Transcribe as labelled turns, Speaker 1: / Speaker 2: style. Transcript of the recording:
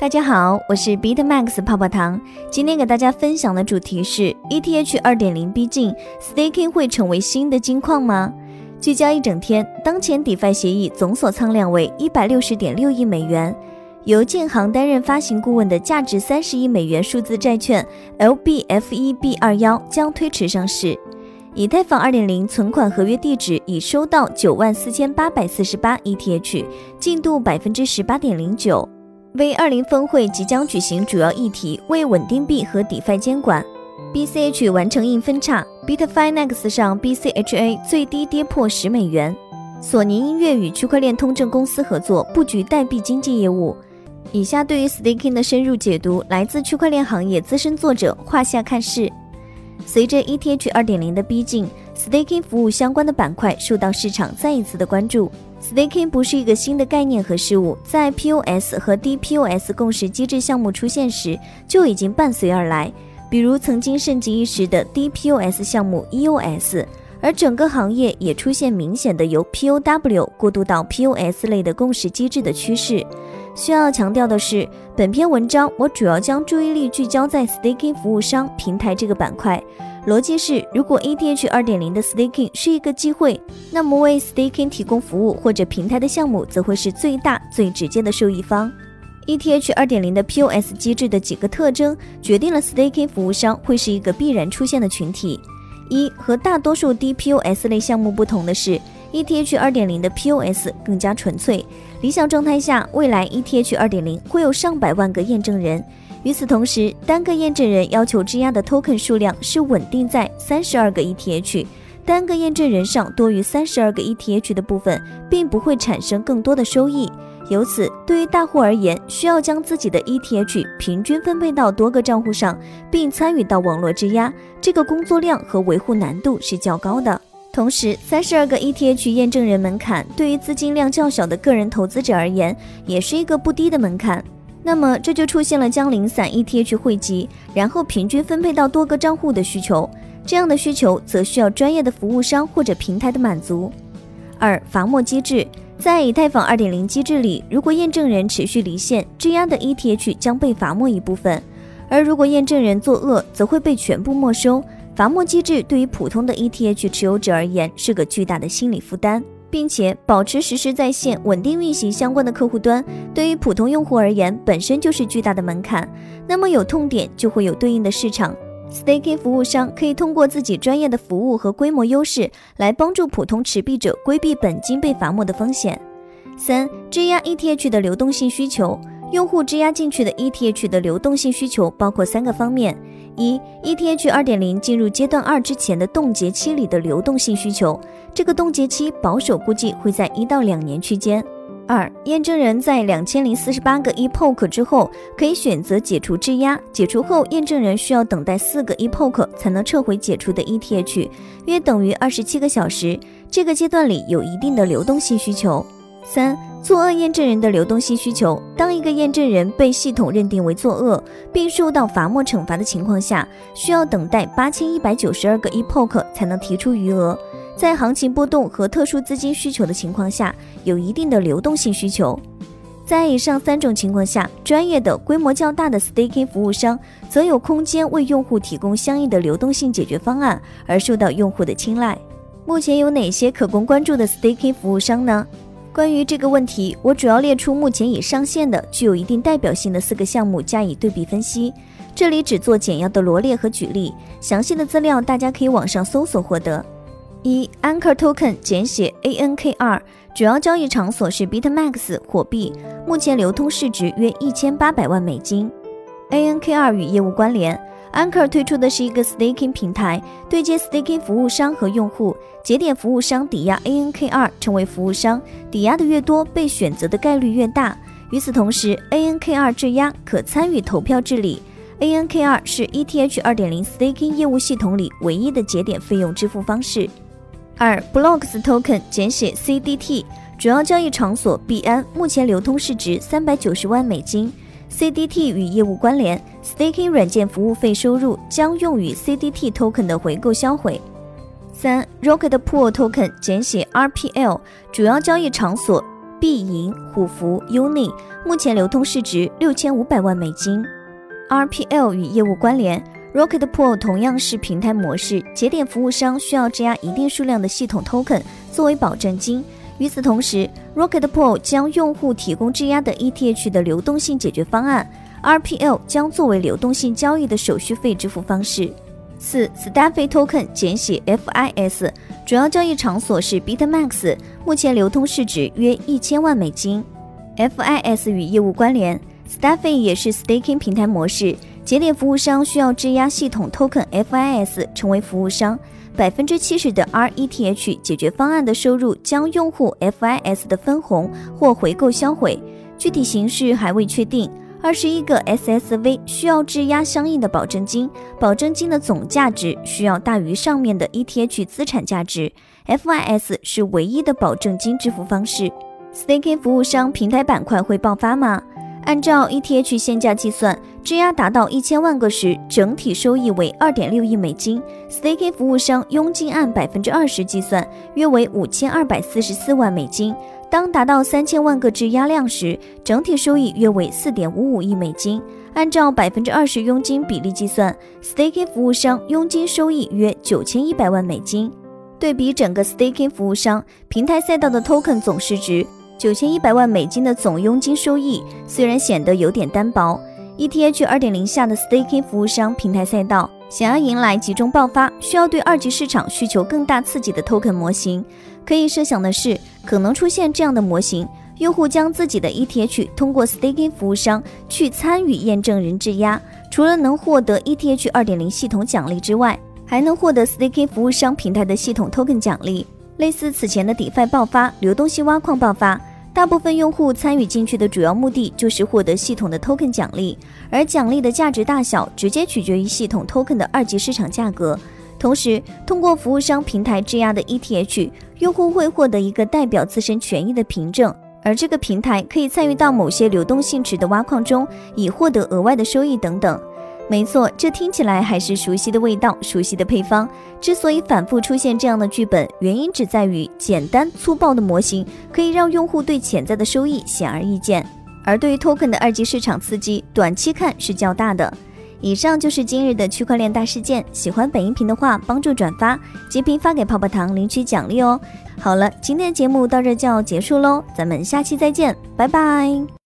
Speaker 1: 大家好，我是 Beat Max 泡泡糖。今天给大家分享的主题是 ETH 二点零逼近，Staking 会成为新的金矿吗？聚焦一整天，当前 DeFi 协议总锁仓量为一百六十点六亿美元。由建行担任发行顾问的价值三十亿美元数字债券 LBFEB 二幺将推迟上市。以太坊二点零存款合约地址已收到九万四千八百四十八 ETH，进度百分之十八点零九。V 二零峰会即将举行，主要议题为稳定币和 DeFi 监管。BCH 完成硬分叉，Bitfinex 上 BCHA 最低跌破十美元。索尼音乐与区块链通证公司合作布局代币经济业务。以下对于 Staking 的深入解读来自区块链行业资深作者画下看市。随着 ETH 二点零的逼近，Staking 服务相关的板块受到市场再一次的关注。Staking 不是一个新的概念和事物，在 POS 和 DPoS 共识机制项目出现时就已经伴随而来。比如曾经盛极一时的 DPoS 项目 EOS，而整个行业也出现明显的由 POW 过渡到 POS 类的共识机制的趋势。需要强调的是，本篇文章我主要将注意力聚焦在 Staking 服务商平台这个板块。逻辑是，如果 ETH 二点零的 Staking 是一个机会，那么为 Staking 提供服务或者平台的项目则会是最大最直接的受益方。ETH 二点零的 POS 机制的几个特征，决定了 Staking 服务商会是一个必然出现的群体。一和大多数 DPoS 类项目不同的是，ETH 二点零的 POS 更加纯粹。理想状态下，未来 ETH 二点零会有上百万个验证人。与此同时，单个验证人要求质押的 token 数量是稳定在三十二个 ETH，单个验证人上多于三十二个 ETH 的部分，并不会产生更多的收益。由此，对于大户而言，需要将自己的 ETH 平均分配到多个账户上，并参与到网络质押，这个工作量和维护难度是较高的。同时，三十二个 ETH 验证人门槛对于资金量较小的个人投资者而言，也是一个不低的门槛。那么这就出现了将零散 ETH 汇集，然后平均分配到多个账户的需求。这样的需求则需要专业的服务商或者平台的满足。二、罚没机制，在以太坊2.0机制里，如果验证人持续离线，质押的 ETH 将被罚没一部分；而如果验证人作恶，则会被全部没收。罚没机制对于普通的 ETH 持有者而言是个巨大的心理负担。并且保持实时在线、稳定运行相关的客户端，对于普通用户而言本身就是巨大的门槛。那么有痛点就会有对应的市场，Staking 服务商可以通过自己专业的服务和规模优势来帮助普通持币者规避本金被罚没的风险。三、质押 ETH 的流动性需求，用户质押进去的 ETH 的流动性需求包括三个方面。一、ETH 二点零进入阶段二之前的冻结期里的流动性需求，这个冻结期保守估计会在一到两年区间。二、验证人在两千零四十八个 epoch 之后，可以选择解除质押，解除后验证人需要等待四个 epoch 才能撤回解除的 ETH，约等于二十七个小时。这个阶段里有一定的流动性需求。三。作恶验证人的流动性需求：当一个验证人被系统认定为作恶，并受到罚没惩罚的情况下，需要等待八千一百九十二个 epoch 才能提出余额。在行情波动和特殊资金需求的情况下，有一定的流动性需求。在以上三种情况下，专业的、规模较大的 staking 服务商则有空间为用户提供相应的流动性解决方案，而受到用户的青睐。目前有哪些可供关注的 staking 服务商呢？关于这个问题，我主要列出目前已上线的、具有一定代表性的四个项目加以对比分析。这里只做简要的罗列和举例，详细的资料大家可以网上搜索获得。一，Anchor Token 简写 ANKR，主要交易场所是 BitMax 火币，目前流通市值约一千八百万美金。ANKR 与业务关联。Anchor 推出的是一个 staking 平台，对接 staking 服务商和用户，节点服务商抵押 ANKR 成为服务商，抵押的越多，被选择的概率越大。与此同时，ANKR 质押可参与投票治理。ANKR 是 ETH 2.0 staking 业务系统里唯一的节点费用支付方式。二，Blocks Token 简写 CDT，主要交易场所币安，目前流通市值三百九十万美金。CDT 与业务关联，staking 软件服务费收入将用于 CDT token 的回购销毁。三，Rocket Pool Token 简写 RPL，主要交易场所币银、虎符、Uni，目前流通市值六千五百万美金。RPL 与业务关联，Rocket Pool 同样是平台模式，节点服务商需要质押一定数量的系统 token 作为保证金。与此同时，Rocket Pool 将用户提供质押的 ETH 的流动性解决方案，RPL 将作为流动性交易的手续费支付方式。四 Staffy Token 简写 FIS，主要交易场所是 BitMax，目前流通市值约一千万美金。FIS 与业务关联，Staffy 也是 Staking 平台模式，节点服务商需要质押系统 Token FIS 成为服务商，百分之七十的 RETH 解决方案的收入将用户 FIS 的分红或回购销毁，具体形式还未确定。二十一个 SSV 需要质押相应的保证金，保证金的总价值需要大于上面的 ETH 资产价值。FIS 是唯一的保证金支付方式。Staking 服务商平台板块会爆发吗？按照 ETH 现价计算，质押达到一千万个时，整体收益为二点六亿美金。Staking 服务商佣金按百分之二十计算，约为五千二百四十四万美金。当达到三千万个质押量时，整体收益约为四点五五亿美金。按照百分之二十佣金比例计算，staking 服务商佣金收益约九千一百万美金。对比整个 staking 服务商平台赛道的 token 总市值，九千一百万美金的总佣金收益虽然显得有点单薄。ETH 二点零下的 staking 服务商平台赛道想要迎来集中爆发，需要对二级市场需求更大刺激的 token 模型。可以设想的是，可能出现这样的模型：用户将自己的 ETH 通过 staking 服务商去参与验证人质押，除了能获得 ETH 二点零系统奖励之外，还能获得 staking 服务商平台的系统 token 奖励。类似此前的 DeFi 爆发、流动性挖矿爆发，大部分用户参与进去的主要目的就是获得系统的 token 奖励，而奖励的价值大小直接取决于系统 token 的二级市场价格。同时，通过服务商平台质押的 ETH，用户会获得一个代表自身权益的凭证，而这个平台可以参与到某些流动性池的挖矿中，以获得额外的收益等等。没错，这听起来还是熟悉的味道，熟悉的配方。之所以反复出现这样的剧本，原因只在于简单粗暴的模型可以让用户对潜在的收益显而易见，而对于 token 的二级市场刺激，短期看是较大的。以上就是今日的区块链大事件。喜欢本音频的话，帮助转发截屏发给泡泡糖领取奖励哦。好了，今天的节目到这就要结束喽，咱们下期再见，拜拜。